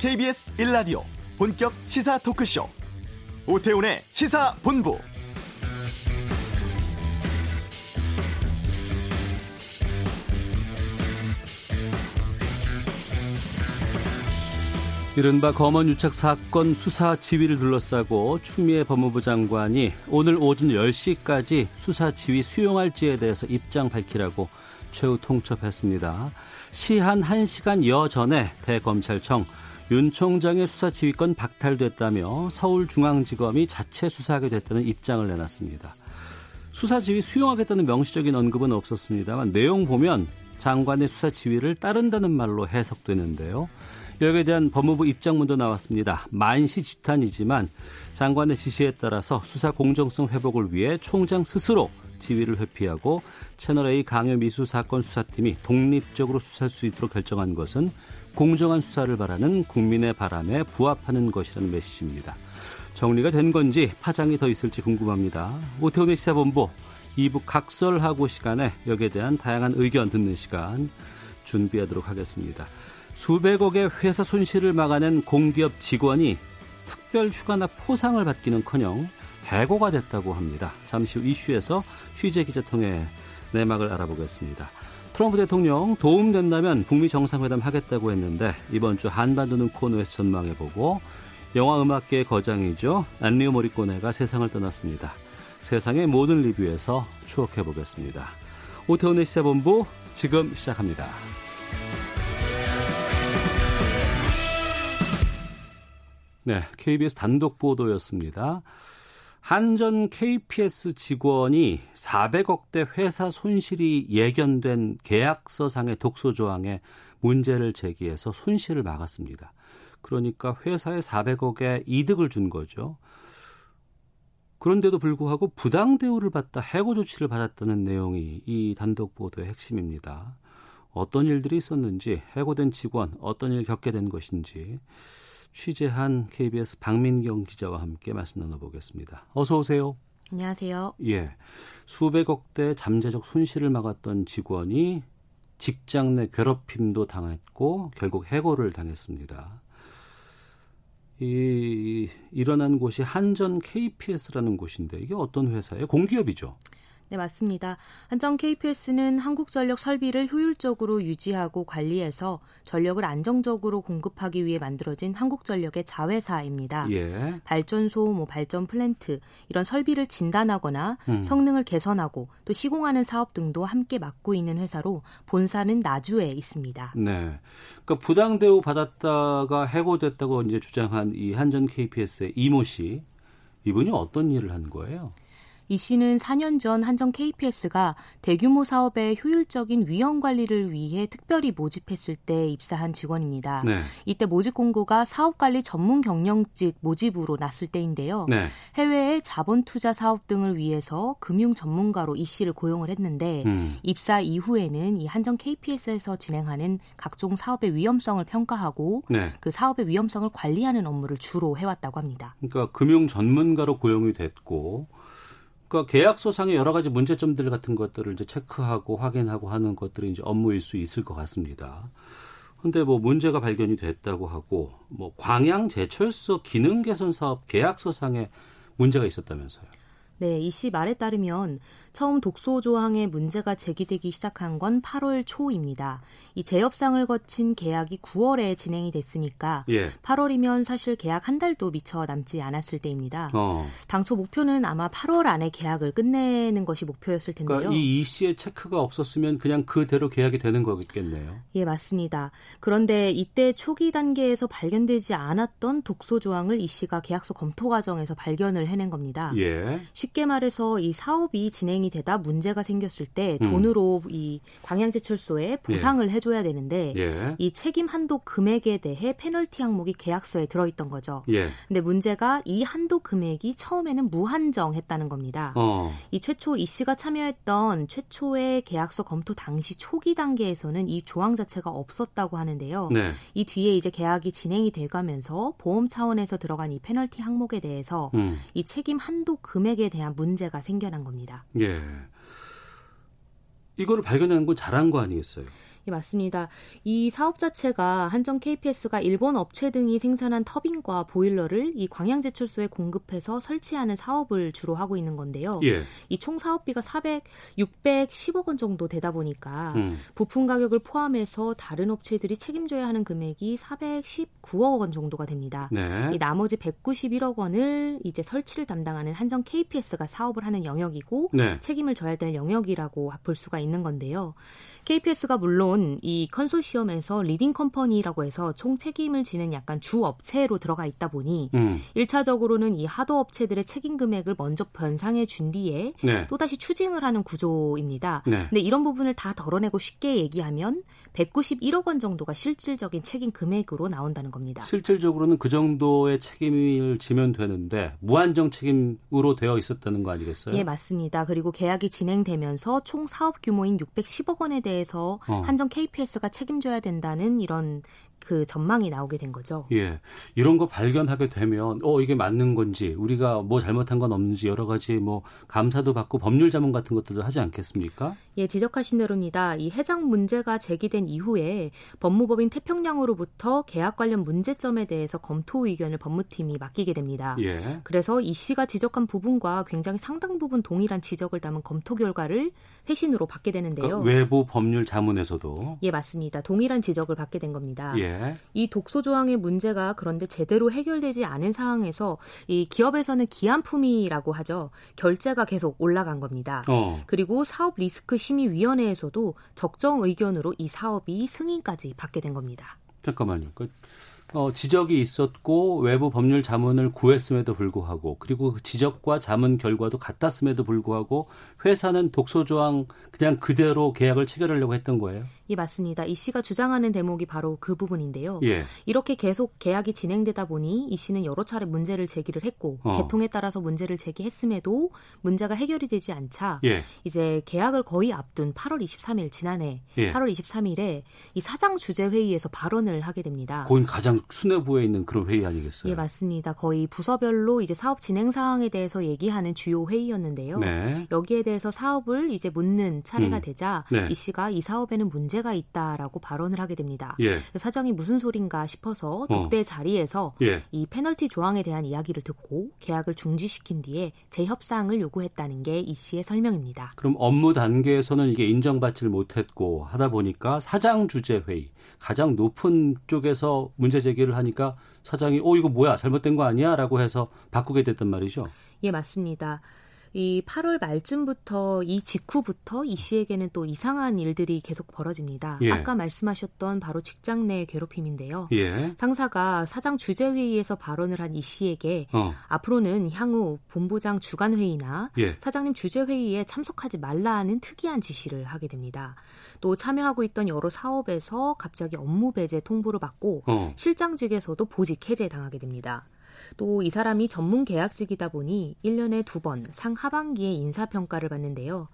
KBS 1라디오 본격 시사 토크쇼 오태훈의 시사본부 이른바 검언 유착 사건 수사 지휘를 둘러싸고 추미애 법무부 장관이 오늘 오전 10시까지 수사 지휘 수용할지에 대해서 입장 밝히라고 최후 통첩했습니다. 시한 1시간 여 전에 대검찰청 윤 총장의 수사 지휘권 박탈됐다며 서울중앙지검이 자체 수사하게 됐다는 입장을 내놨습니다. 수사 지휘 수용하겠다는 명시적인 언급은 없었습니다만 내용 보면 장관의 수사 지휘를 따른다는 말로 해석되는데요. 여기에 대한 법무부 입장문도 나왔습니다. 만시지탄이지만 장관의 지시에 따라서 수사 공정성 회복을 위해 총장 스스로 지휘를 회피하고 채널A 강요 미수 사건 수사팀이 독립적으로 수사할 수 있도록 결정한 것은 공정한 수사를 바라는 국민의 바람에 부합하는 것이라는 메시지입니다. 정리가 된 건지 파장이 더 있을지 궁금합니다. 오태훈의 시사본부 2부 각설하고 시간에 여기에 대한 다양한 의견 듣는 시간 준비하도록 하겠습니다. 수백억의 회사 손실을 막아낸 공기업 직원이 특별 휴가나 포상을 받기는커녕 해고가 됐다고 합니다. 잠시 후 이슈에서 취재 기자 통해 내막을 알아보겠습니다. 트럼프 대통령 도움된다면 북미 정상회담 하겠다고 했는데 이번 주 한반도는 코너에서 전망해보고 영화 음악계의 거장이죠. 안리오 모리꼬네가 세상을 떠났습니다. 세상의 모든 리뷰에서 추억해보겠습니다. 오태훈의 시사본부 지금 시작합니다. 네, KBS 단독 보도였습니다. 한전 KPS 직원이 400억대 회사 손실이 예견된 계약서상의 독소 조항에 문제를 제기해서 손실을 막았습니다. 그러니까 회사에 400억의 이득을 준 거죠. 그런데도 불구하고 부당 대우를 받다 해고 조치를 받았다는 내용이 이 단독 보도의 핵심입니다. 어떤 일들이 있었는지 해고된 직원 어떤 일 겪게 된 것인지 취재한 KBS 박민경 기자와 함께 말씀 나눠보겠습니다. 어서 오세요. 안녕하세요. 예. 수백억 대 잠재적 손실을 막았던 직원이 직장 내 괴롭힘도 당했고 결국 해고를 당했습니다. 이 일어난 곳이 한전 KPS라는 곳인데 이게 어떤 회사예요? 공기업이죠. 네, 맞습니다. 한정 KPS는 한국전력 설비를 효율적으로 유지하고 관리해서 전력을 안정적으로 공급하기 위해 만들어진 한국전력의 자회사입니다. 예. 발전소, 뭐 발전 플랜트 이런 설비를 진단하거나 음. 성능을 개선하고 또 시공하는 사업 등도 함께 맡고 있는 회사로 본사는 나주에 있습니다. 네. 그러니까 부당 대우 받았다가 해고됐다고 이제 주장한 이 한전 KPS의 이모 씨 이분이 어떤 일을 한 거예요? 이 씨는 4년 전 한정 KPS가 대규모 사업의 효율적인 위험 관리를 위해 특별히 모집했을 때 입사한 직원입니다. 네. 이때 모집 공고가 사업 관리 전문 경영직 모집으로 났을 때인데요. 네. 해외의 자본 투자 사업 등을 위해서 금융 전문가로 이 씨를 고용을 했는데 음. 입사 이후에는 이 한정 KPS에서 진행하는 각종 사업의 위험성을 평가하고 네. 그 사업의 위험성을 관리하는 업무를 주로 해왔다고 합니다. 그러니까 금융 전문가로 고용이 됐고 그러니까 계약서상의 여러 가지 문제점들 같은 것들을 이제 체크하고 확인하고 하는 것들이 이제 업무일 수 있을 것 같습니다. 근데 뭐 문제가 발견이 됐다고 하고 뭐 광양 제철소 기능 개선 사업 계약서상에 문제가 있었다면서요. 네, 이 씨 말에 따르면 처음 독소 조항에 문제가 제기되기 시작한 건 8월 초입니다. 이 재협상을 거친 계약이 9월에 진행이 됐으니까 예. 8월이면 사실 계약 한 달도 미처 남지 않았을 때입니다. 어. 당초 목표는 아마 8월 안에 계약을 끝내는 것이 목표였을 텐데요. 그러니까 이이 씨의 체크가 없었으면 그냥 그대로 계약이 되는 거겠네요. 예, 맞습니다. 그런데 이때 초기 단계에서 발견되지 않았던 독소 조항을 이 씨가 계약서 검토 과정에서 발견을 해낸 겁니다. 예. 쉽게 말해서 이 사업이 진행 진행이 되다 문제가 생겼을 때 음. 돈으로 이 광양제철소에 보상을 예. 해줘야 되는데 예. 이 책임 한도 금액에 대해 페널티 항목이 계약서에 들어있던 거죠. 예. 근데 문제가 이 한도 금액이 처음에는 무한정했다는 겁니다. 어. 이 최초 이 씨가 참여했던 최초의 계약서 검토 당시 초기 단계에서는 이 조항 자체가 없었다고 하는데요. 네. 이 뒤에 이제 계약이 진행이 돼가면서 보험 차원에서 들어간 이 페널티 항목에 대해서 음. 이 책임 한도 금액에 대한 문제가 생겨난 겁니다. 예. 이거를 발견하는 건 잘한 거 아니겠어요? 예, 맞습니다. 이 사업 자체가 한정 KPS가 일본 업체 등이 생산한 터빈과 보일러를 이 광양제철소에 공급해서 설치하는 사업을 주로 하고 있는 건데요. 예. 이총 사업비가 400, 610억 원 정도 되다 보니까 음. 부품 가격을 포함해서 다른 업체들이 책임져야 하는 금액이 419억 원 정도가 됩니다. 네. 이 나머지 191억 원을 이제 설치를 담당하는 한정 KPS가 사업을 하는 영역이고 네. 책임을 져야 될 영역이라고 볼 수가 있는 건데요. KPS가 물론 이 컨소시엄에서 leading company라고 해서 총 책임을 지는 약간 주 업체로 들어가 있다 보니 음. 1차적으로는 이 하도 업체들의 책임 금액을 먼저 변상해 준 뒤에 네. 또다시 추징을 하는 구조입니다. 네. 근데 이런 부분을 다 덜어내고 쉽게 얘기하면 191억 원 정도가 실질적인 책임 금액으로 나온다는 겁니다. 실질적으로는 그 정도의 책임을 지면 되는데 무한정 책임으로 되어 있었다는 거 아니겠어요? 예, 맞습니다. 그리고 계약이 진행되면서 총 사업 규모인 610억 원에 대해서 어. 한정 KPS가 책임져야 된다는 이런 그 전망이 나오게 된 거죠. 예. 이런 거 발견하게 되면 어 이게 맞는 건지 우리가 뭐 잘못한 건 없는지 여러 가지 뭐 감사도 받고 법률 자문 같은 것들도 하지 않겠습니까? 예, 지적하신 대로입니다. 이 해당 문제가 제기된 이후에 법무법인 태평양으로부터 계약 관련 문제점에 대해서 검토 의견을 법무팀이 맡기게 됩니다. 예. 그래서 이 씨가 지적한 부분과 굉장히 상당 부분 동일한 지적을 담은 검토 결과를 회신으로 받게 되는데요. 그러니까 외부 법률 자문에서도 예, 맞습니다. 동일한 지적을 받게 된 겁니다. 예. 이 독소 조항의 문제가 그런데 제대로 해결되지 않은 상황에서 이 기업에서는 기한품이라고 하죠. 결제가 계속 올라간 겁니다. 어. 그리고 사업 리스크 심의 위원회에서도 적정 의견으로 이 사업이 승인까지 받게 된 겁니다. 잠깐만요. 그 어, 지적이 있었고 외부 법률 자문을 구했음에도 불구하고 그리고 그 지적과 자문 결과도 같았음에도 불구하고 회사는 독소 조항 그냥 그대로 계약을 체결하려고 했던 거예요. 예, 맞습니다. 이 씨가 주장하는 대목이 바로 그 부분인데요. 예. 이렇게 계속 계약이 진행되다 보니 이 씨는 여러 차례 문제를 제기를 했고 어. 개통에 따라서 문제를 제기했음에도 문제가 해결이 되지 않자 예. 이제 계약을 거의 앞둔 8월 23일 지난해 예. 8월 23일에 이 사장 주재 회의에서 발언을 하게 됩니다. 거긴 가장 수뇌부에 있는 그런 회의 아니겠어요? 예, 맞습니다. 거의 부서별로 이제 사업 진행 사항에 대해서 얘기하는 주요 회의였는데요. 네. 여기에 대해서 사업을 이제 묻는 차례가 음. 되자 네. 이 씨가 이 사업에는 문제 가 있다라고 발언을 하게 됩니다. 예. 사장이 무슨 소린가 싶어서 독대 어. 자리에서 예. 이 페널티 조항에 대한 이야기를 듣고 계약을 중지시킨 뒤에 재협상을 요구했다는 게 이 씨의 설명입니다. 그럼 업무 단계에서는 이게 인정받지를 못했고 하다 보니까 사장 주재 회의 가장 높은 쪽에서 문제 제기를 하니까 사장이 어 이거 뭐야 잘못된 거 아니야라고 해서 바꾸게 됐단 말이죠. 예 맞습니다. 이 8월 말쯤부터 이 직후부터 이 씨에게는 또 이상한 일들이 계속 벌어집니다. 예. 아까 말씀하셨던 바로 직장 내 괴롭힘인데요. 예. 상사가 사장 주재 회의에서 발언을 한 이 씨에게 어. 앞으로는 향후 본부장 주간 회의나 예. 사장님 주재 회의에 참석하지 말라는 특이한 지시를 하게 됩니다. 또 참여하고 있던 여러 사업에서 갑자기 업무 배제 통보를 받고 어. 실장직에서도 보직 해제 당하게 됩니다. 또 이 사람이 전문 계약직이다 보니 1년에 두 번 상하반기에 인사평가를 받는데요.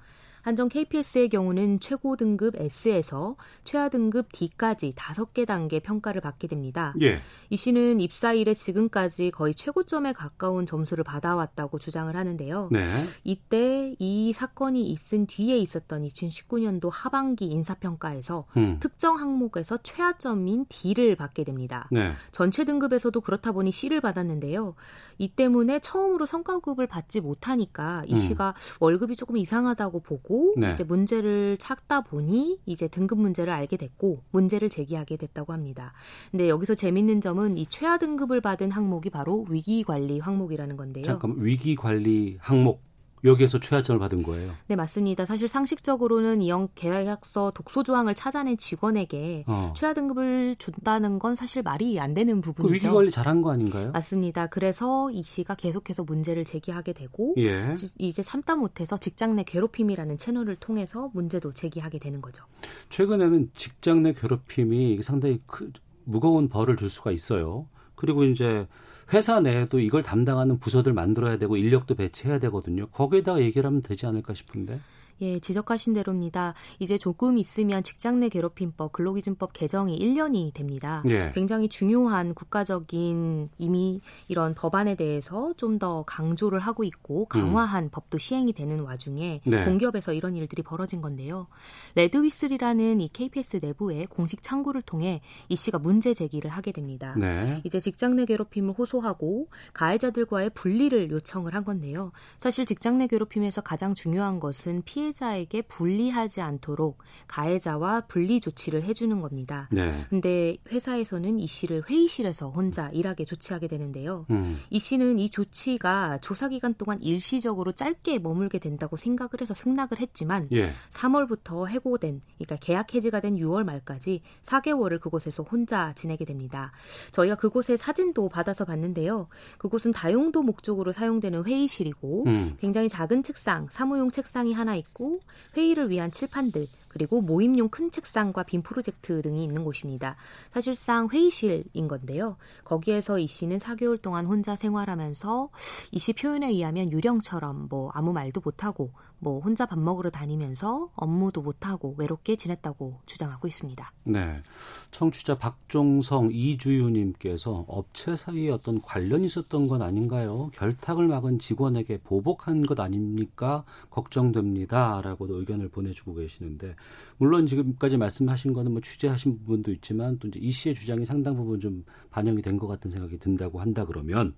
한정 KPS의 경우는 최고 등급 S에서 최하 등급 D까지 다섯 개 단계 평가를 받게 됩니다. 예. 이 씨는 입사 일에 지금까지 거의 최고점에 가까운 점수를 받아왔다고 주장을 하는데요. 네. 이때 이 사건이 있은 뒤에 있었던 2019년도 하반기 인사평가에서 음. 특정 항목에서 최하점인 D를 받게 됩니다. 네. 전체 등급에서도 그렇다 보니 C를 받았는데요. 이 때문에 처음으로 성과급을 받지 못하니까 이 음. 씨가 음. 월급이 조금 이상하다고 보고 네. 이제 문제를 찾다 보니 이제 등급 문제를 알게 됐고 문제를 제기하게 됐다고 합니다. 근데 여기서 재밌는 점은 이 최하 등급을 받은 항목이 바로 위기 관리 항목이라는 건데요. 잠깐 위기 관리 항목 여기에서 최하점을 받은 거예요. 네, 맞습니다. 사실 상식적으로는 이형 계약서 독소 조항을 찾아낸 직원에게 어. 최하 등급을 준다는 건 사실 말이 안 되는 그 부분이죠. 그 위기 관리 잘한 거 아닌가요? 맞습니다. 그래서 이 씨가 계속해서 문제를 제기하게 되고 예. 이제 참다 못해서 직장 내 괴롭힘이라는 채널을 통해서 문제도 제기하게 되는 거죠. 최근에는 직장 내 괴롭힘이 상당히 크, 무거운 벌을 줄 수가 있어요. 그리고 이제 회사 내에도 이걸 담당하는 부서들 만들어야 되고 인력도 배치해야 되거든요. 거기에다가 얘기를 하면 되지 않을까 싶은데. 예, 지적하신 대로입니다. 이제 조금 있으면 직장 내 괴롭힘법, 근로기준법 개정이 1년이 됩니다. 예. 굉장히 중요한 국가적인 이미 이런 법안에 대해서 좀 더 강조를 하고 있고 강화한 음. 법도 시행이 되는 와중에 네. 공기업에서 이런 일들이 벌어진 건데요. 레드위슬이라는 이 KPS 내부의 공식 창구를 통해 이 씨가 문제 제기를 하게 됩니다. 네. 이제 직장 내 괴롭힘을 호소하고 가해자들과의 분리를 요청을 한 건데요. 사실 직장 내 괴롭힘에서 가장 중요한 것은 피해 피해자에게 불리하지 않도록 가해자와 분리 조치를 해주는 겁니다. 네. 근데 회사에서는 이 씨를 회의실에서 혼자 일하게 조치하게 되는데요. 음. 이 씨는 이 조치가 조사 기간 동안 일시적으로 짧게 머물게 된다고 생각을 해서 승낙을 했지만 예. 3월부터 해고된 그러니까 계약 해지가 된 6월 말까지 4개월을 그곳에서 혼자 지내게 됩니다. 저희가 그곳의 사진도 받아서 봤는데요. 그곳은 다용도 목적으로 사용되는 회의실이고 음. 굉장히 작은 책상, 사무용 책상이 하나 있고 있고 회의를 위한 칠판들 그리고 모임용 큰 책상과 빔 프로젝트 등이 있는 곳입니다. 사실상 회의실인 건데요. 거기에서 이 씨는 4개월 동안 혼자 생활하면서 이 씨 표현에 의하면 유령처럼 뭐 아무 말도 못하고 뭐 혼자 밥 먹으러 다니면서 업무도 못하고 외롭게 지냈다고 주장하고 있습니다. 네. 청취자 박종성 이주유님께서 업체 사이에 어떤 관련이 있었던 건 아닌가요? 결탁을 막은 직원에게 보복한 것 아닙니까? 걱정됩니다. 라고도 의견을 보내주고 계시는데 물론 지금까지 말씀하신 거는 뭐 취재하신 부분도 있지만 또 이제 이 씨의 주장이 상당 부분 좀 반영이 된 것 같은 생각이 든다고 한다 그러면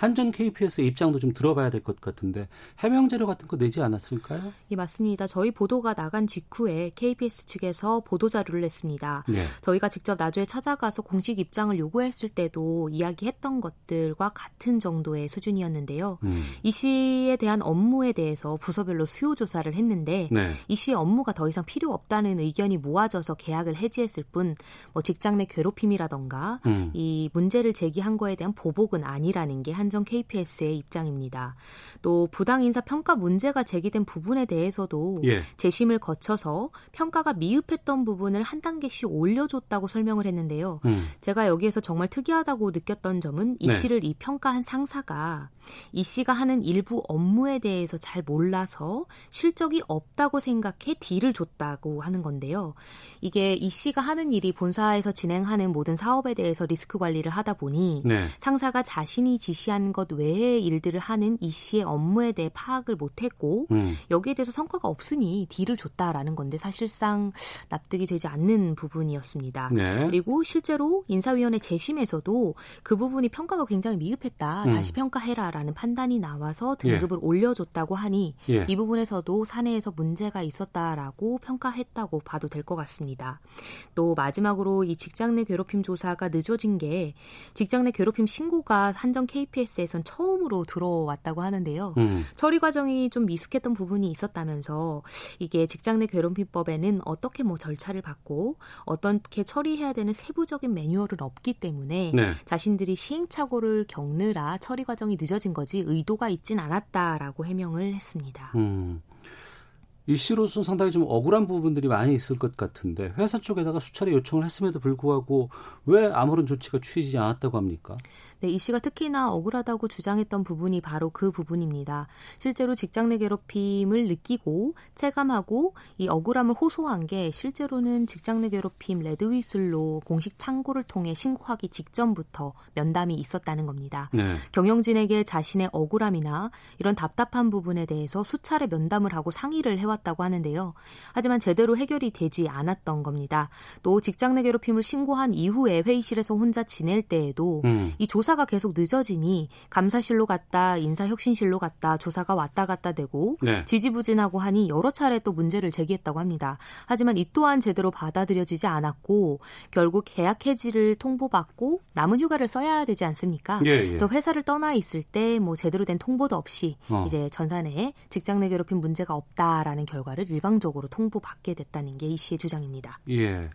한전 KPS의 입장도 좀 들어봐야 될 것 같은데 해명 자료 같은 거 내지 않았을까요? 예, 맞습니다. 저희 보도가 나간 직후에 KPS 측에서 보도 자료를 냈습니다. 네. 저희가 직접 나주에 찾아가서 공식 입장을 요구했을 때도 이야기했던 것들과 같은 정도의 수준이었는데요. 음. 이 씨에 대한 업무에 대해서 부서별로 수요 조사를 했는데 네. 이 씨의 업무가 더 이상 필요 없다는 의견이 모아져서 계약을 해지했을 뿐 뭐 직장 내 괴롭힘이라던가 음. 이 문제를 제기한 거에 대한 보복은 아니라는 게 한정 KPS의 입장입니다. 또 부당 인사 평가 문제가 제기된 부분에 대해서도 예. 재심을 거쳐서 평가가 미흡했던 부분을 한 단계씩 올려줬다고 설명을 했는데요. 음. 제가 여기에서 정말 특이하다고 느꼈던 점은 이 네. 씨를 이 평가한 상사가 이 씨가 하는 일부 업무에 대해서 잘 몰라서 실적이 없다고 생각해 딜을 줬다고 하는 건데요. 이게 이 씨가 하는 일이 본사에서 진행하는 모든 사업에 대해서 리스크 관리를 하다 보니 네. 상사가 자신이 지시한 것 외의 일들을 하는 이 씨의 업무에 대해 파악을 못했고 음. 여기에 대해서 성과가 없으니 딜을 줬다라는 건데 사실상 납득이 되지 않는 부분이었습니다. 네. 그리고 실제로 인사위원회 재심에서도 그 부분이 평가가 굉장히 미흡했다. 음. 다시 평가해라 라는 판단이 나와서 등급을 예. 올려줬다고 하니 예. 이 부분에서도 사내에서 문제가 있었다라고 평가했다고 봐도 될 것 같습니다. 또 마지막으로 이 직장 내 괴롭힘 조사가 늦어진 게 직장 내 괴롭힘 신고가 한정 KPS에선 처음으로 들어왔다고 하는데요. 음. 처리 과정이 좀 미숙했던 부분이 있었다면서 이게 직장 내 괴롭힘법에는 어떻게 뭐 절차를 받고 어떻게 처리해야 되는 세부적인 매뉴얼은 없기 때문에 네. 자신들이 시행착오를 겪느라 처리 과정이 늦어진 거지 의도가 있진 않았다라고 해명을 했습니다. 음. 이 씨로서는 상당히 좀 억울한 부분들이 많이 있을 것 같은데 회사 쪽에다가 수차례 요청을 했음에도 불구하고 왜 아무런 조치가 취해지지 않았다고 합니까? 네, 이 씨가 특히나 억울하다고 주장했던 부분이 바로 그 부분입니다. 실제로 직장 내 괴롭힘을 느끼고 체감하고 이 억울함을 호소한 게 실제로는 직장 내 괴롭힘 레드위슬로 공식 창고를 통해 신고하기 직전부터 면담이 있었다는 겁니다. 네. 경영진에게 자신의 억울함이나 이런 답답한 부분에 대해서 수차례 면담을 하고 상의를 해왔 다고 하는데요. 하지만 제대로 해결이 되지 않았던 겁니다. 또 직장 내 괴롭힘을 신고한 이후에 회의실에서 혼자 지낼 때에도 음. 이 조사 조사가 계속 늦어지니 감사실로 갔다 인사혁신실로 갔다 조사가 왔다 갔다 되고 네. 지지부진하고 하니 여러 차례 또 문제를 제기했다고 합니다. 하지만 이 또한 제대로 받아들여지지 않았고 결국 계약 해지를 통보받고 남은 휴가를 써야 되지 않습니까? 예, 예. 그래서 회사를 떠나 있을 때 뭐 제대로 된 통보도 없이 어. 이제 전산에 직장 내 괴롭힘 문제가 없다라는 결과를 일방적으로 통보받게 됐다는 게 이 씨의 주장입니다. 예.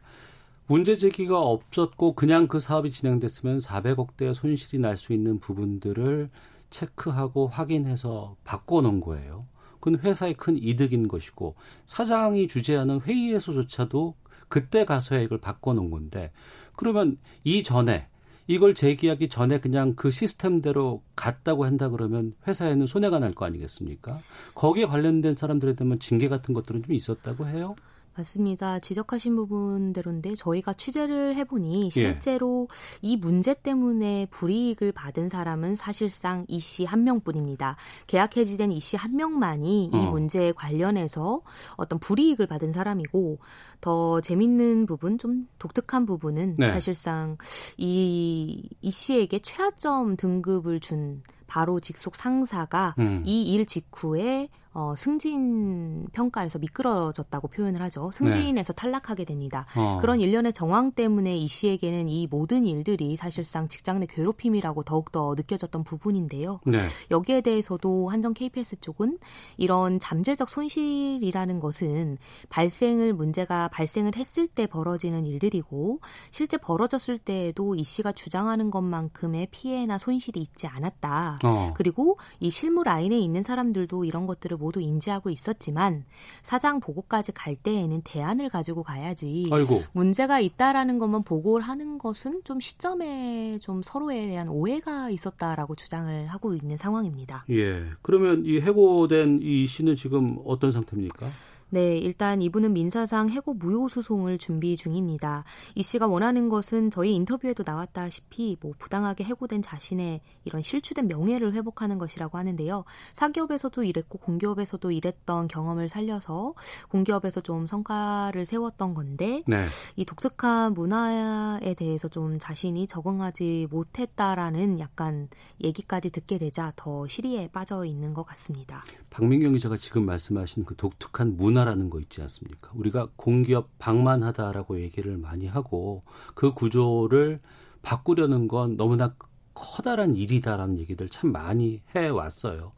문제 제기가 없었고 그냥 그 사업이 진행됐으면 400억 대 손실이 날 수 있는 부분들을 체크하고 확인해서 바꿔놓은 거예요. 그건 회사의 큰 이득인 것이고 사장이 주재하는 회의에서조차도 그때 이걸 바꿔놓은 건데 그러면 이전에 이걸 제기하기 전에 그냥 그 시스템대로 갔다고 한다 그러면 회사에는 손해가 날 거 아니겠습니까? 거기에 관련된 사람들에 대한 징계 같은 것들은 좀 있었다고 해요? 맞습니다. 지적하신 부분대로인데 저희가 취재를 해보니 예. 실제로 예. 이 문제 때문에 불이익을 받은 사람은 사실상 이 씨 한 명뿐입니다. 계약 해지된 이 씨 한 명만이 이 어. 문제에 관련해서 어떤 불이익을 받은 사람이고 더 재밌는 부분, 좀 독특한 부분은 네. 사실상 이, 이 씨에게 최하점 등급을 준 바로 직속 상사가 음. 이일 직후에 어, 승진 평가에서 미끄러졌다고 표현을 하죠. 승진에서 네. 탈락하게 됩니다. 어. 그런 일련의 정황 때문에 이 씨에게는 이 모든 일들이 사실상 직장 내 괴롭힘이라고 더욱더 느껴졌던 부분인데요. 네. 여기에 대해서도 한정 KPS 쪽은 이런 잠재적 손실이라는 것은 발생을 문제가 발생을 했을 때 벌어지는 일들이고 실제 벌어졌을 때에도 이 씨가 주장하는 것만큼의 피해나 손실이 있지 않았다. 어. 그리고 이 실무 라인에 있는 사람들도 이런 것들을 모두 인지하고 있었지만 사장 보고까지 갈 때에는 대안을 가지고 가야지 아이고. 문제가 있다라는 것만 보고를 하는 것은 좀 시점에 좀 서로에 대한 오해가 있었다라고 주장을 하고 있는 상황입니다. 예. 그러면 이 해고된 이 씨는 지금 어떤 상태입니까? 네, 일단 이분은 민사상 해고 무효 소송을 준비 중입니다. 이 씨가 원하는 것은 저희 인터뷰에도 나왔다시피 뭐 부당하게 해고된 자신의 이런 실추된 명예를 회복하는 것이라고 하는데요. 사기업에서도 일했고 공기업에서도 일했던 경험을 살려서 공기업에서 좀 성과를 세웠던 건데 네. 이 독특한 문화에 대해서 좀 자신이 적응하지 못했다라는 약간 얘기까지 듣게 되자 더 시리에 빠져 있는 것 같습니다. 박민경 기자가 지금 말씀하신 그 독특한 문화 라는 거 있지 않습니까? 우리가 공기업 방만하다라고 얘기를 많이 하고 그 구조를 바꾸려는 건 너무나 커다란 일이다라는 얘기들 참 많이 해 왔어요.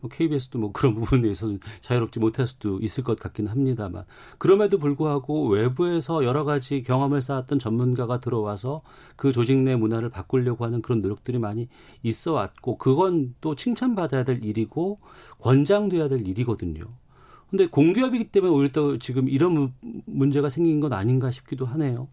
뭐 KBS도 뭐 그런 부분에 있어서 자유롭지 못할 수도 있을 것 같긴 합니다만 그럼에도 불구하고 외부에서 여러 가지 경험을 쌓았던 전문가가 들어와서 그 조직 내 문화를 바꾸려고 하는 그런 노력들이 많이 있어 왔고 그건 또 칭찬받아야 될 일이고 권장돼야 될 일이거든요. 근데 공기업이기 때문에 오히려 또 지금 이런 문제가 생긴 건 아닌가 싶기도 하네요.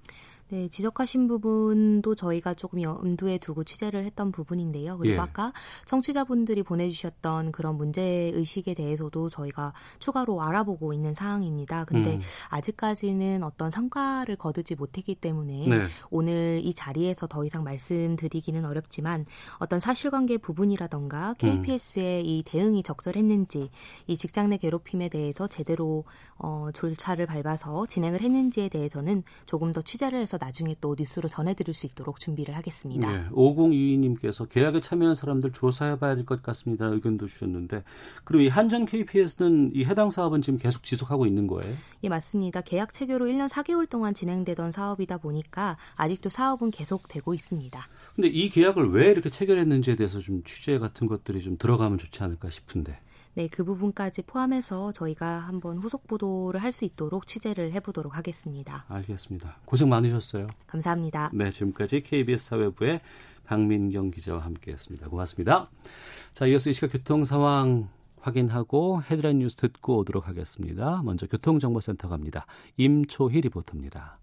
네, 지적하신 부분도 저희가 조금 염두에 두고 취재를 했던 부분인데요. 그리고 예. 아까 청취자분들이 보내주셨던 그런 문제 의식에 대해서도 저희가 추가로 알아보고 있는 상황입니다. 근데 음. 아직까지는 어떤 성과를 거두지 못했기 때문에 네. 오늘 이 자리에서 더 이상 말씀드리기는 어렵지만 어떤 사실관계 부분이라던가 KPS의 음. 이 대응이 적절했는지 이 직장 내 괴롭힘에 대해서 제대로 어, 절차를 밟아서 진행을 했는지에 대해서는 조금 더 취재를 해서 나중에 또 뉴스로 전해드릴 수 있도록 준비를 하겠습니다. 네, 5022님께서 계약에 참여한 사람들 조사해봐야 될 것 같습니다. 의견도 주셨는데 그리고 이 한전 KPS는 이 해당 사업은 지금 계속 지속하고 있는 거예요? 예, 맞습니다. 계약 체결로 1년 4개월 동안 진행되던 사업이다 보니까 아직도 사업은 계속되고 있습니다. 근데 이 계약을 왜 이렇게 체결했는지에 대해서 좀 취재 같은 것들이 좀 들어가면 좋지 않을까 싶은데. 네, 그 부분까지 포함해서 저희가 한번 후속 보도를 할 수 있도록 취재를 해보도록 하겠습니다. 알겠습니다. 고생 많으셨어요. 감사합니다. 네, 지금까지 KBS 사회부의 박민경 기자와 함께했습니다. 고맙습니다. 자, 이어서 이 시각 교통 상황 확인하고 헤드라인 뉴스 듣고 오도록 하겠습니다. 먼저 교통정보센터 갑니다. 임초희 리포터입니다.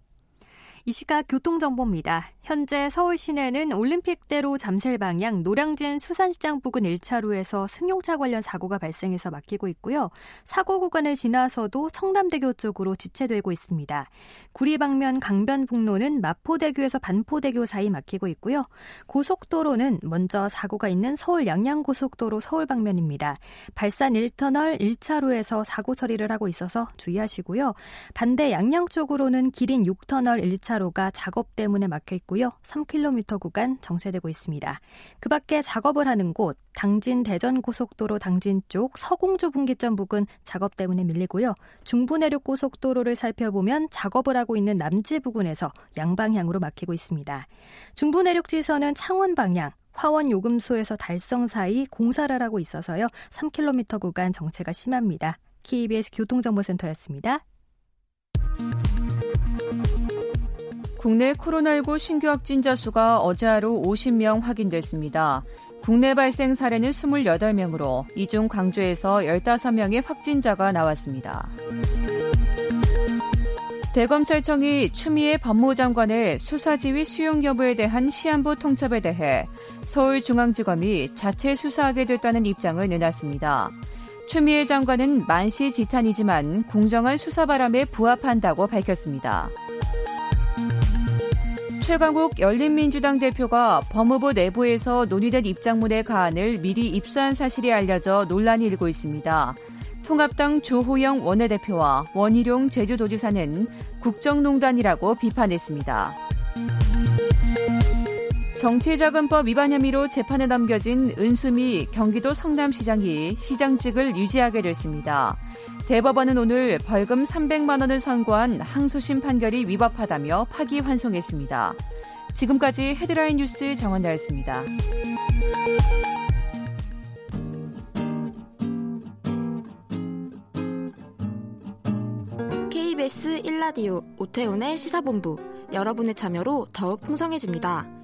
이 시각 교통정보입니다. 현재 서울 시내는 올림픽대로 잠실 방향 노량진 수산시장 부근 1차로에서 승용차 관련 사고가 발생해서 막히고 있고요. 사고 구간을 지나서도 청담대교 쪽으로 지체되고 있습니다. 구리 방면 강변북로는 마포대교에서 반포대교 사이 막히고 있고요. 고속도로는 먼저 사고가 있는 서울 양양고속도로 서울 방면입니다. 발산 1터널 1차로에서 사고 처리를 하고 있어서 주의하시고요. 반대 양양 쪽으로는 기린 6터널 1차 1차로가 작업 때문에 막혀 있고요. 3km 구간 정체되고 있습니다. 그 밖에 작업을 하는 곳, 당진 대전 고속도로 당진 쪽 서공주 분기점 부근 작업 때문에 밀리고요. 중부내륙 고속도로를 살펴보면 작업을 하고 있는 남지 부근에서 양방향으로 막히고 있습니다. 중부내륙 지선은 창원 방향, 화원 요금소에서 달성 사이 공사를 하고 있어서요. 3km 구간 정체가 심합니다. KBS 교통정보센터였습니다. 국내 코로나19 신규 확진자 수가 어제 하루 50명 확인됐습니다. 국내 발생 사례는 28명으로 이 중 광주에서 15명의 확진자가 나왔습니다. 대검찰청이 추미애 법무 장관의 수사지휘 수용 여부에 대한 시한부 통첩에 대해 서울중앙지검이 자체 수사하게 됐다는 입장을 내놨습니다. 추미애 장관은 만시지탄이지만 공정한 수사 바람에 부합한다고 밝혔습니다. 최강욱 열린민주당 대표가 법무부 내부에서 논의된 입장문의 가안을 미리 입수한 사실이 알려져 논란이 일고 있습니다. 통합당 조호영 원내대표와 원희룡 제주도지사는 국정농단이라고 비판했습니다. 정치자금법 위반 혐의로 재판에 넘겨진 은수미 경기도 성남시장이 시장직을 유지하게 됐습니다. 대법원은 오늘 벌금 300만 원을 선고한 항소심 판결이 위법하다며 파기환송했습니다. 지금까지 헤드라인 뉴스 정원나였습니다. KBS 1라디오 오태훈의 시사본부 여러분의 참여로 더욱 풍성해집니다.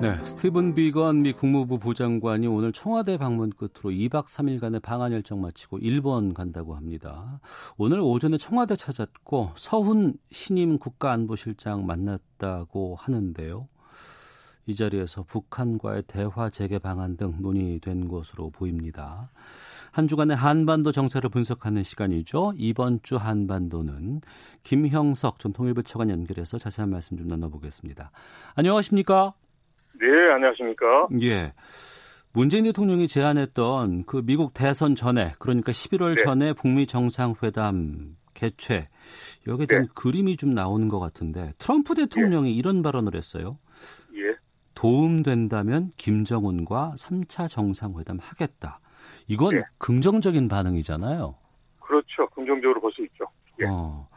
네, 스티븐 비건 미 국무부 부장관이 오늘 청와대 방문 끝으로 2박 3일간의 방한 일정 마치고 일본 간다고 합니다. 오늘 오전에 청와대 찾았고 서훈 신임 국가안보실장 만났다고 하는데요. 이 자리에서 북한과의 대화 재개 방안 등 논의된 것으로 보입니다. 한 주간의 한반도 정세를 분석하는 시간이죠. 이번 주 한반도는 김형석 전 통일부 차관 연결해서 자세한 말씀 좀 나눠보겠습니다. 안녕하십니까? 네, 안녕하십니까? 예. 문재인 대통령이 제안했던 그 미국 대선 전에 그러니까 11월 네. 전에 북미 정상회담 개최 여기에 대한 네. 그림이 좀 나오는 것 같은데 트럼프 대통령이 예. 이런 발언을 했어요. 예. 도움된다면 김정은과 3차 정상회담 하겠다. 이건 예. 긍정적인 반응이잖아요. 그렇죠. 긍정적으로 볼 수 있죠. 예. 어,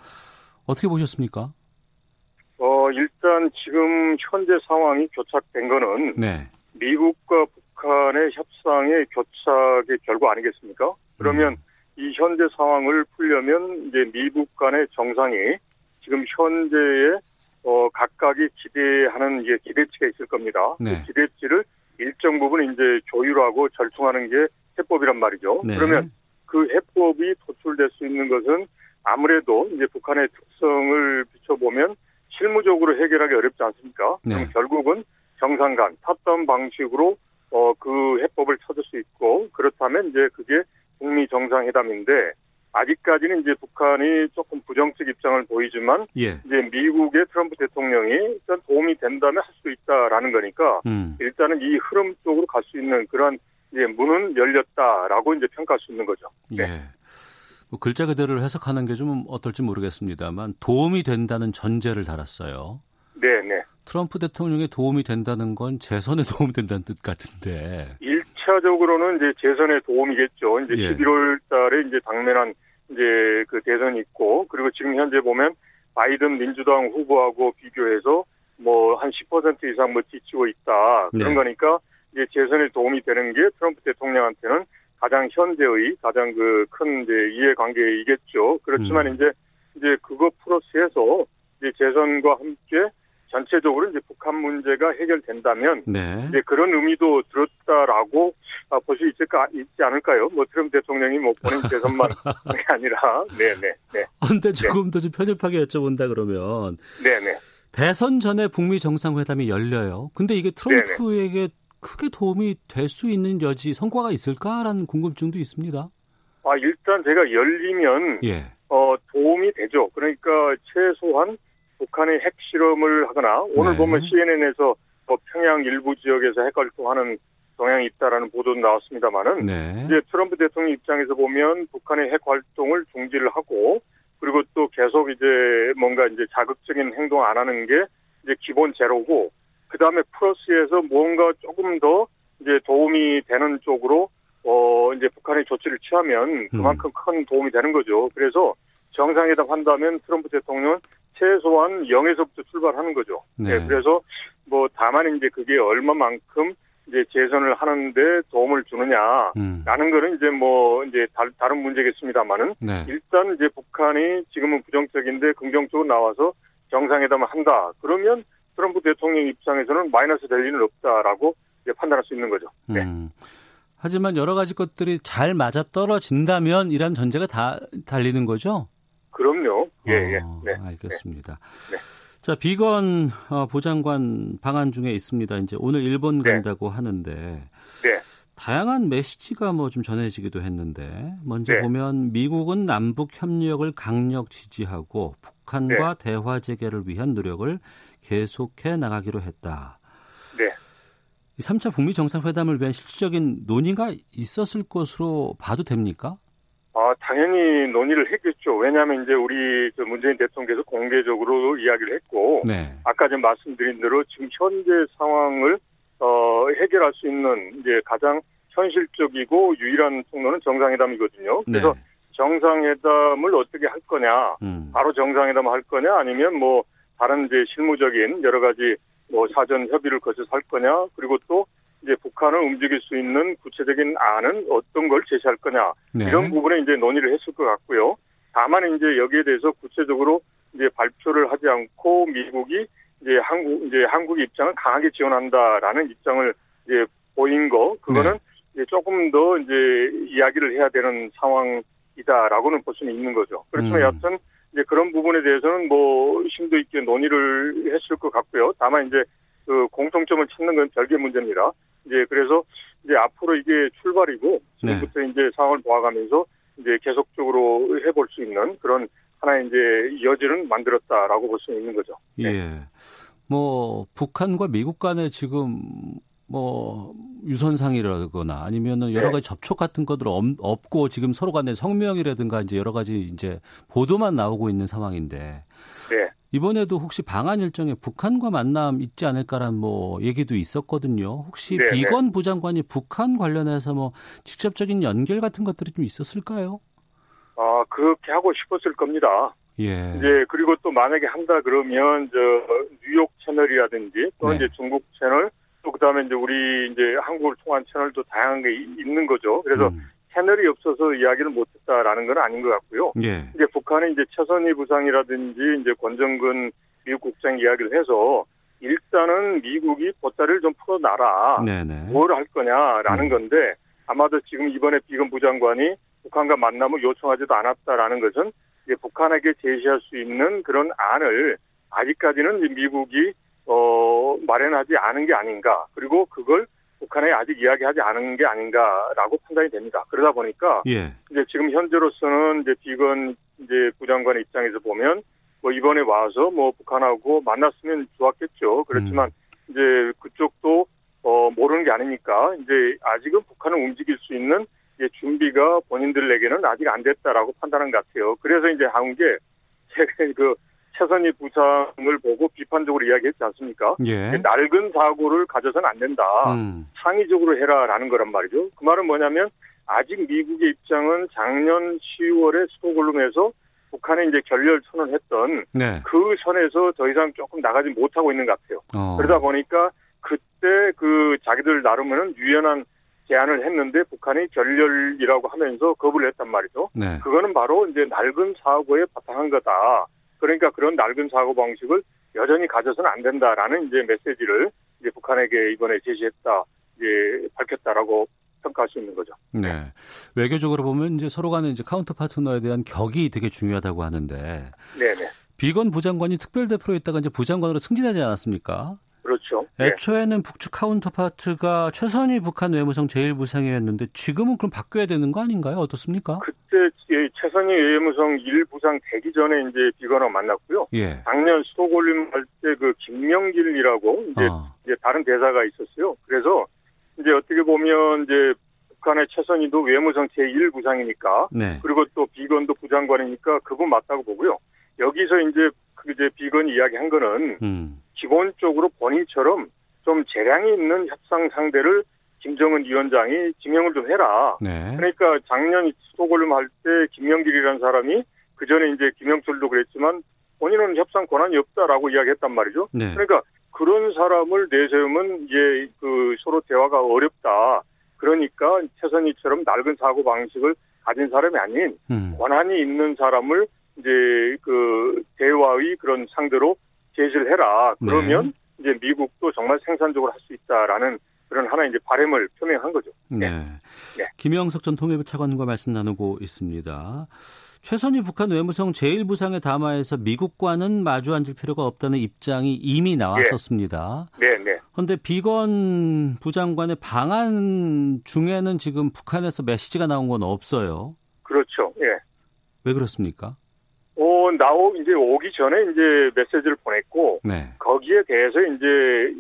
어떻게 보셨습니까? 어, 일단 지금 현재 상황이 교착된 거는 네. 미국과 북한의 협상의 교착의 결과 아니겠습니까? 그러면 음. 이 현재 상황을 풀려면 이제 미국 간의 정상이 지금 현재의 어, 각각이 기대하는 이제 기대치가 있을 겁니다. 네. 그 기대치를 일정 부분 이제 조율하고 절충하는 게 해법이란 말이죠. 네. 그러면 그 해법이 도출될 수 있는 것은 아무래도 이제 북한의 특성을 비춰보면 실무적으로 해결하기 어렵지 않습니까? 네. 그럼 결국은 정상 간 탑다운 방식으로 어, 그 해법을 찾을 수 있고 그렇다면 이제 그게 북미 정상회담인데 아직까지는 이제 북한이 조금 부정적 입장을 보이지만 예. 이제 미국의 트럼프 대통령이 일단 도움이 된다면 할 수 있다라는 거니까 음. 일단은 이 흐름 쪽으로 갈 수 있는 그런 이제 문은 열렸다라고 이제 평가할 수 있는 거죠. 네. 예. 뭐 글자 그대로 해석하는 게 좀 어떨지 모르겠습니다만 도움이 된다는 전제를 달았어요. 네, 네. 트럼프 대통령의 도움이 된다는 건 재선에 도움이 된다는 뜻 같은데. 1차적으로는 이제 재선에 도움이겠죠. 이제 예. 11월 달에 이제 당면한 이제 그 대선이 있고 그리고 지금 현재 보면 바이든 민주당 후보하고 비교해서 뭐 한 10% 이상 뭐 뒤치고 있다. 그런 네. 거니까 이제 재선에 도움이 되는 게 트럼프 대통령한테는 가장 현재의 가장 그 큰 이제 이해관계이겠죠. 그렇지만 음. 이제 이제 그거 플러스해서 이제 재선과 함께 전체적으로 이제 북한 문제가 해결된다면 네. 이제 그런 의미도 들었다라고 아, 볼수 있을까 있지 않을까요? 뭐 트럼프 대통령이 뭐 본인 재선만 아니라 네네 네. 근데 조금 네. 더좀 편협하게 여쭤본다 그러면 네네 대선 전에 북미 정상회담이 열려요. 근데 이게 트럼프에게 네네. 크게 도움이 될 수 있는 여지 성과가 있을까라는 궁금증도 있습니다. 아 일단 제가 열리면 예. 어 도움이 되죠. 그러니까 최소한 북한의 핵실험을 하거나 오늘 네. 보면 CNN에서 뭐 평양 일부 지역에서 핵 활동하는 동향이 있다라는 보도도 나왔습니다만은 네. 이제 트럼프 대통령 입장에서 보면 북한의 핵 활동을 중지를 하고 그리고 또 계속 이제 뭔가 이제 자극적인 행동 안 하는 게 이제 기본 제로고 그 다음에 플러스에서 뭔가 조금 더 이제 도움이 되는 쪽으로 어 이제 북한이 조치를 취하면 그만큼 음. 큰 도움이 되는 거죠. 그래서 정상회담 한다면 트럼프 대통령은 최소한 0에서부터 출발하는 거죠. 네. 네. 그래서 뭐 다만 이제 그게 얼마만큼 이제 재선을 하는데 도움을 주느냐라는 음. 거는 이제 뭐 이제 다, 른 문제겠습니다만은 네. 일단 이제 북한이 지금은 부정적인데 긍정적으로 나와서 정상회담을 한다. 그러면 트럼프 대통령 입장에서는 마이너스 될 일은 없다라고 판단할 수 있는 거죠. 네. 음. 하지만 여러 가지 것들이 잘 맞아 떨어진다면 이란 전제가 다 달리는 거죠? 그럼요. 예, 예. 어, 네. 알겠습니다. 네. 자, 비건 어, 보장관 방안 중에 있습니다. 이제 오늘 일본 네. 간다고 하는데 네. 다양한 메시지가 뭐 좀 전해지기도 했는데 먼저 네. 보면 미국은 남북 협력을 강력 지지하고 북한과 네. 대화 재개를 위한 노력을 계속해 나가기로 했다. 네. 3차 북미 정상회담을 위한 실질적인 논의가 있었을 것으로 봐도 됩니까? 아, 당연히 논의를 했겠죠. 왜냐하면 이제 우리 문재인 대통령께서 공개적으로 이야기를 했고, 네. 아까 전 말씀드린 대로 지금 현재 상황을 어, 해결할 수 있는 이제 가장 현실적이고 유일한 통로는 정상회담이거든요. 그래서 네. 정상회담을 어떻게 할 거냐, 음. 바로 정상회담 할 거냐, 아니면 뭐 다른 이제 실무적인 여러 가지 뭐 사전 협의를 거쳐서 할 거냐, 그리고 또 이제 북한을 움직일 수 있는 구체적인 안은 어떤 걸 제시할 거냐 네. 이런 부분에 이제 논의를 했을 것 같고요. 다만 이제 여기에 대해서 구체적으로 이제 발표를 하지 않고 미국이 이제 한국 이제 한국의 입장을 강하게 지원한다라는 입장을 이제 보인 거 그거는 네. 이제 조금 더 이제 이야기를 해야 되는 상황이다라고는 볼 수는 있는 거죠. 그렇지만 음. 여하튼 이제 그런 부분에 대해서는 뭐 심도 있게 논의를 했을 것 같고요. 다만 이제 그 공통점을 찾는 건 별개 문제입니다. 이제 그래서 이제 앞으로 이게 출발이고 지금부터 네. 이제 상황을 보아가면서 이제 계속적으로 해볼 수 있는 그런 하나의 이제 여지를 만들었다라고 볼 수 있는 거죠. 네. 예. 뭐 북한과 미국 간에 지금 뭐 유선상이라거나 아니면은 여러 네. 가지 접촉 같은 것들 없고 지금 서로 간에 성명이라든가 이제 여러 가지 이제 보도만 나오고 있는 상황인데 네. 이번에도 혹시 방한 일정에 북한과 만남 있지 않을까라는 뭐 얘기도 있었거든요. 혹시 네, 네. 비건 부장관이 북한 관련해서 뭐 직접적인 연결 같은 것들이 좀 있었을까요? 아 그렇게 하고 싶었을 겁니다. 예. 이제 그리고 또 만약에 한다 그러면 저 뉴욕 채널이라든지 또 네. 이제 중국 채널 또 그다음에 이제 우리 이제 한국을 통한 채널도 다양한 게 있는 거죠. 그래서 음. 채널이 없어서 이야기를 못했다라는 건 아닌 것 같고요. 예. 이제 북한은 이제 최선희 부상이라든지 이제 권정근 미국 국장 이야기를 해서 일단은 미국이 보따리를 좀 풀어놔라. 뭘 할 거냐라는 음. 건데 아마도 지금 이번에 비건 부장관이 북한과 만남을 요청하지도 않았다라는 것은 이제 북한에게 제시할 수 있는 그런 안을 아직까지는 미국이 어 마련하지 않은 게 아닌가. 그리고 그걸 북한에 아직 이야기하지 않은 게 아닌가라고 판단이 됩니다. 그러다 보니까 예. 이제 지금 현재로서는 이제 비건 이제 부장관의 입장에서 보면 뭐 이번에 와서 뭐 북한하고 만났으면 좋았겠죠. 그렇지만 음. 이제 그쪽도 어 모르는 게 아니니까 이제 아직은 북한을 움직일 수 있는 이제 준비가 본인들에게는 아직 안 됐다라고 판단한 것 같아요. 그래서 이제 한게 최근에 그 최선희 부상을 보고 비판적으로 이야기했지 않습니까? 예. 낡은 사고를 가져서는 안 된다. 음. 창의적으로 해라라는 거란 말이죠. 그 말은 뭐냐면 아직 미국의 입장은 작년 10월에 스톡홀름에서 북한에 이제 결렬 선언했던 네. 그 선에서 더 이상 조금 나가지 못하고 있는 것 같아요. 어. 그러다 보니까 그때 그 자기들 나름은 유연한 제안을 했는데 북한이 결렬이라고 하면서 거부를 했단 말이죠. 네. 그거는 바로 이제 낡은 사고에 바탕한 거다. 그러니까 그런 낡은 사고 방식을 여전히 가져서는 안 된다라는 이제 메시지를 이제 북한에게 이번에 제시했다, 이제 밝혔다라고 평가할 수 있는 거죠. 네. 외교적으로 보면 이제 서로 간에 이제 counter partner에 대한 격이 되게 중요하다고 하는데. 네네. 비건 부장관이 특별대표로 있다가 이제 부장관으로 승진하지 않았습니까? 그렇죠. 네. 애초에는 북측 counterpart가 최선희 북한 외무성 제1부상이었는데 지금은 그럼 바뀌어야 되는 거 아닌가요? 어떻습니까? 그때 최선희 외무성 1부상 되기 전에 이제 비건하 만났고요. 예. 작년 스톡홀름 할때 그 김명길이라고 이제, 어. 이제 다른 대사가 있었어요. 그래서 이제 어떻게 보면 이제 북한의 최선희도 외무성 제1부상이니까 네. 그리고 또 비건도 부장관이니까 그분 맞다고 보고요. 여기서 이제 그 이제 비건이 이야기한 거는 음. 기본적으로 본인처럼 좀 재량이 있는 협상 상대를 김정은 위원장이 지명을 좀 해라. 네. 그러니까 작년 스톡홀름 할 때 김명길이라는 사람이 그 전에 이제 김영철도 그랬지만 본인은 협상 권한이 없다라고 이야기했단 말이죠. 네. 그러니까 그런 사람을 내세우면 이제 그 서로 대화가 어렵다. 그러니까 최선희처럼 낡은 사고 방식을 가진 사람이 아닌 음. 권한이 있는 사람을 이제 그 대화의 그런 상대로 제시를 해라. 그러면 네. 이제 미국도 정말 생산적으로 할 수 있다라는 그런 하나 이제 바램을 표명한 거죠. 네. 네. 김영석 전 통일부 차관과 말씀 나누고 있습니다. 최선희 북한 외무성 제1부상의 담화에서 미국과는 마주 앉을 필요가 없다는 입장이 이미 나왔었습니다. 네, 네. 그런데 비건 부장관의 방안 중에는 지금 북한에서 메시지가 나온 건 없어요. 그렇죠. 예. 왜 그렇습니까? 어, 나오, 이제 오기 전에 이제 메시지를 보냈고, 네. 거기에 대해서 이제,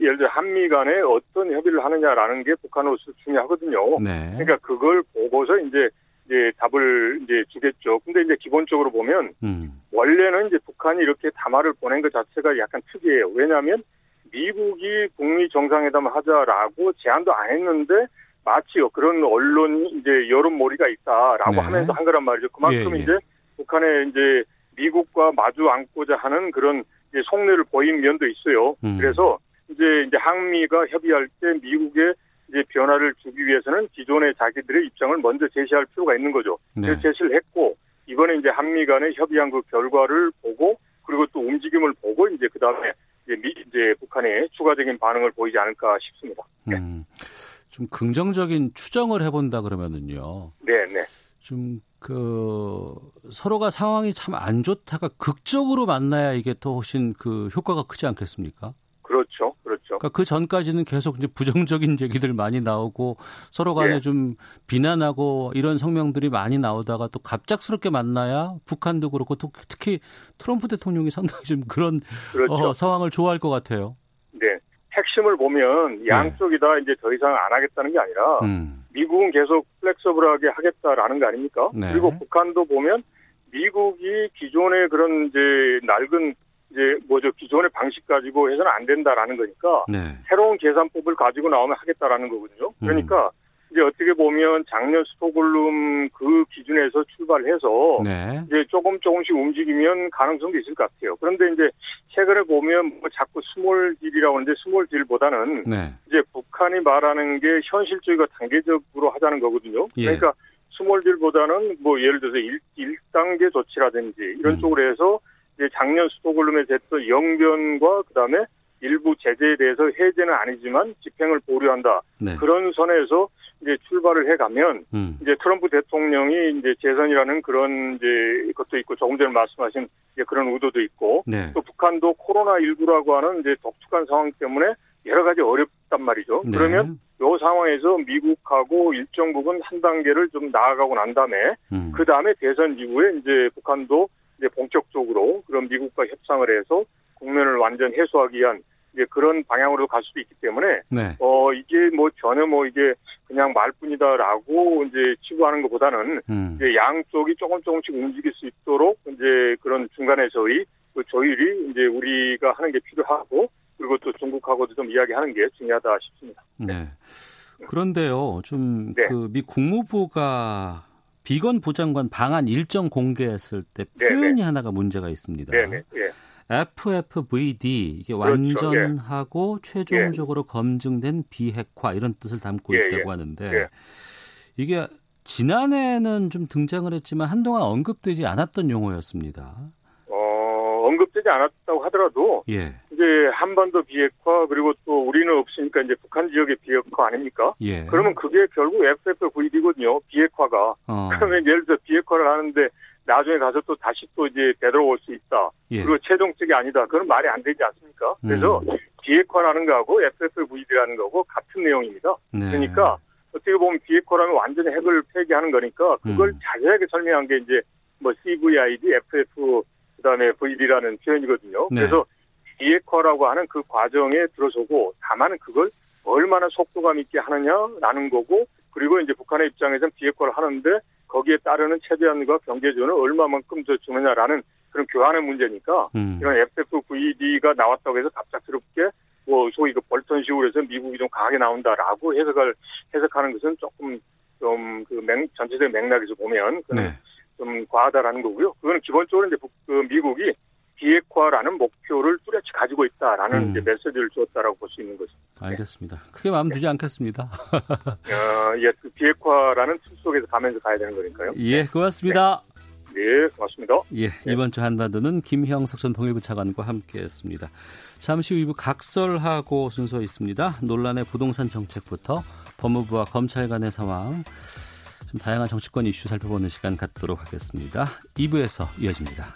예를 들어 한미 간에 어떤 협의를 하느냐라는 게 북한으로서 중요하거든요. 네. 그러니까 그걸 보고서 이제, 이제 답을 이제 주겠죠. 근데 이제 기본적으로 보면, 음. 원래는 이제 북한이 이렇게 담화를 보낸 것 자체가 약간 특이해요. 왜냐하면 미국이 북미 정상회담을 하자라고 제안도 안 했는데, 마치요. 그런 언론, 이제 여론몰이가 있다라고 네. 하면서 한 거란 말이죠. 그만큼 예, 예. 이제 북한의 이제 미국과 마주 앉고자 하는 그런 속내를 보인 면도 있어요. 음. 그래서 이제 이제 한미가 협의할 때 미국의 이제 변화를 주기 위해서는 기존의 자기들의 입장을 먼저 제시할 필요가 있는 거죠. 네. 그래서 제시를 했고 이번에 이제 한미 간에 협의한 그 결과를 보고 그리고 또 움직임을 보고 이제 그 다음에 이제 미 이제 북한의 추가적인 반응을 보이지 않을까 싶습니다. 네. 음, 좀 긍정적인 추정을 해본다 그러면은요. 네, 네. 좀 그 서로가 상황이 참 안 좋다가 극적으로 만나야 이게 더 훨씬 그 효과가 크지 않겠습니까? 그렇죠, 그렇죠. 그러니까 그 전까지는 계속 이제 부정적인 얘기들 많이 나오고 서로 간에 예. 좀 비난하고 이런 성명들이 많이 나오다가 또 갑작스럽게 만나야 북한도 그렇고 또 특히 트럼프 대통령이 상당히 좀 그런 그렇죠. 어, 상황을 좋아할 것 같아요. 네. 핵심을 보면 네. 양쪽이 다 이제 더 이상 안 하겠다는 게 아니라 음. 미국은 계속 플렉서블하게 하겠다라는 거 아닙니까? 네. 그리고 북한도 보면 미국이 기존의 그런 이제 낡은 이제 뭐죠 기존의 방식 가지고 해서는 안 된다라는 거니까 네. 새로운 계산법을 가지고 나오면 하겠다라는 거거든요. 그러니까 음. 이제 어떻게 보면 작년 스톡홀름 그 기준에서 출발해서 네. 이제 조금 조금씩 움직이면 가능성도 있을 것 같아요. 그런데 이제 최근에 보면 뭐 자꾸 small deal이라고 하는데 small deal보다는 네. 이제 북한이 말하는 게 현실적이고 단계적으로 하자는 거거든요. 예. 그러니까 small deal보다는 뭐 예를 들어서 1, 1단계 조치라든지 이런 음. 쪽으로 해서 이제 작년 스톡홀름에 됐던 영변과 그다음에 일부 제재에 대해서 해제는 아니지만 집행을 보류한다. 네. 그런 선에서 이제 출발을 해가면 음. 이제 트럼프 대통령이 이제 재선이라는 그런 이제 것도 있고 조금 전에 말씀하신 이제 그런 의도도 있고 네. 또 북한도 코로나 19라고 하는 이제 독특한 상황 때문에 여러 가지 어렵단 말이죠. 네. 그러면 이 상황에서 미국하고 일정 부분 한 단계를 좀 나아가고 난 다음에 음. 그 다음에 대선 이후에 이제 북한도 이제 본격적으로 그런 미국과 협상을 해서 국면을 완전 해소하기 위한 이제 그런 방향으로 갈 수도 있기 때문에 네. 어 이게 뭐 전혀 뭐 이게 그냥 말뿐이다라고 이제 치부하는 것보다는 음. 이제 양쪽이 조금 조금씩 움직일 수 있도록 이제 그런 중간에서의 그 조율이 이제 우리가 하는 게 필요하고 그리고 또 중국하고도 좀 이야기하는 게 중요하다 싶습니다. 네. 그런데요, 좀 그미 네. 국무부가 비건 부장관 방안 일정 공개했을 때 네, 네. 표현이 하나가 문제가 있습니다. 네네. 네. FFVD 이게 그렇죠. 완전하고 예. 최종적으로 예. 검증된 비핵화 이런 뜻을 담고 예, 있다고 예. 하는데 예. 이게 지난해는 좀 등장을 했지만 한동안 언급되지 않았던 용어였습니다. 어, 언급되지 않았다고 하더라도 예. 이제 한반도 비핵화 그리고 또 우리는 없으니까 이제 북한 지역의 비핵화 아닙니까? 예. 그러면 그게 결국 FFVD거든요. 비핵화가. 어. 그러면 예를 들어 비핵화를 하는데 나중에 가서 또 다시 또 이제 되돌아올 수 있다. 예. 그리고 최종적이 아니다. 그건 말이 안 되지 않습니까? 그래서 음. 비핵화라는 거하고 FFVD라는 거하고 같은 내용입니다. 네. 그러니까 어떻게 보면 비핵화라면 완전히 핵을 폐기하는 거니까 그걸 음. 자세하게 설명한 게 이제 뭐 CVID, FF 그다음에 VD라는 표현이거든요. 네. 그래서 비핵화라고 하는 그 과정에 들어서고 다만 그걸 얼마나 속도감 있게 하느냐라는 거고 그리고 이제 북한의 입장에서는 비핵화를 하는데 거기에 따르는 최대한과 경제 지원을 얼마만큼 더 주느냐라는 그런 교환의 문제니까 음. 이런 FFVD가 나왔다고 해서 갑작스럽게 뭐 소위 그 벌턴식으로 해서 미국이 좀 강하게 나온다라고 해석을 해석하는 것은 조금 좀 그 전체적인 맥락에서 보면 그는 네. 좀 과하다라는 거고요. 그거는 기본적으로 이제 북, 그 미국이 비핵화라는 목표를 뚜렷이 가지고 있다라는 음. 메시지를 줬다라고 볼 수 있는 거죠. 알겠습니다. 크게 마음 두지 네. 않겠습니다. 어, 예, 그 비핵화라는 틀 속에서 가면서 가야 되는 거니까요. 예, 고맙습니다. 네, 네 고맙습니다. 예, 이번 주 한반도는 김형석 전 통일부 차관과 함께했습니다. 잠시 후 2부 각설하고 순서 있습니다. 논란의 부동산 정책부터 법무부와 검찰 간의 상황, 좀 다양한 정치권 이슈 살펴보는 시간 갖도록 하겠습니다. 2부에서 이어집니다.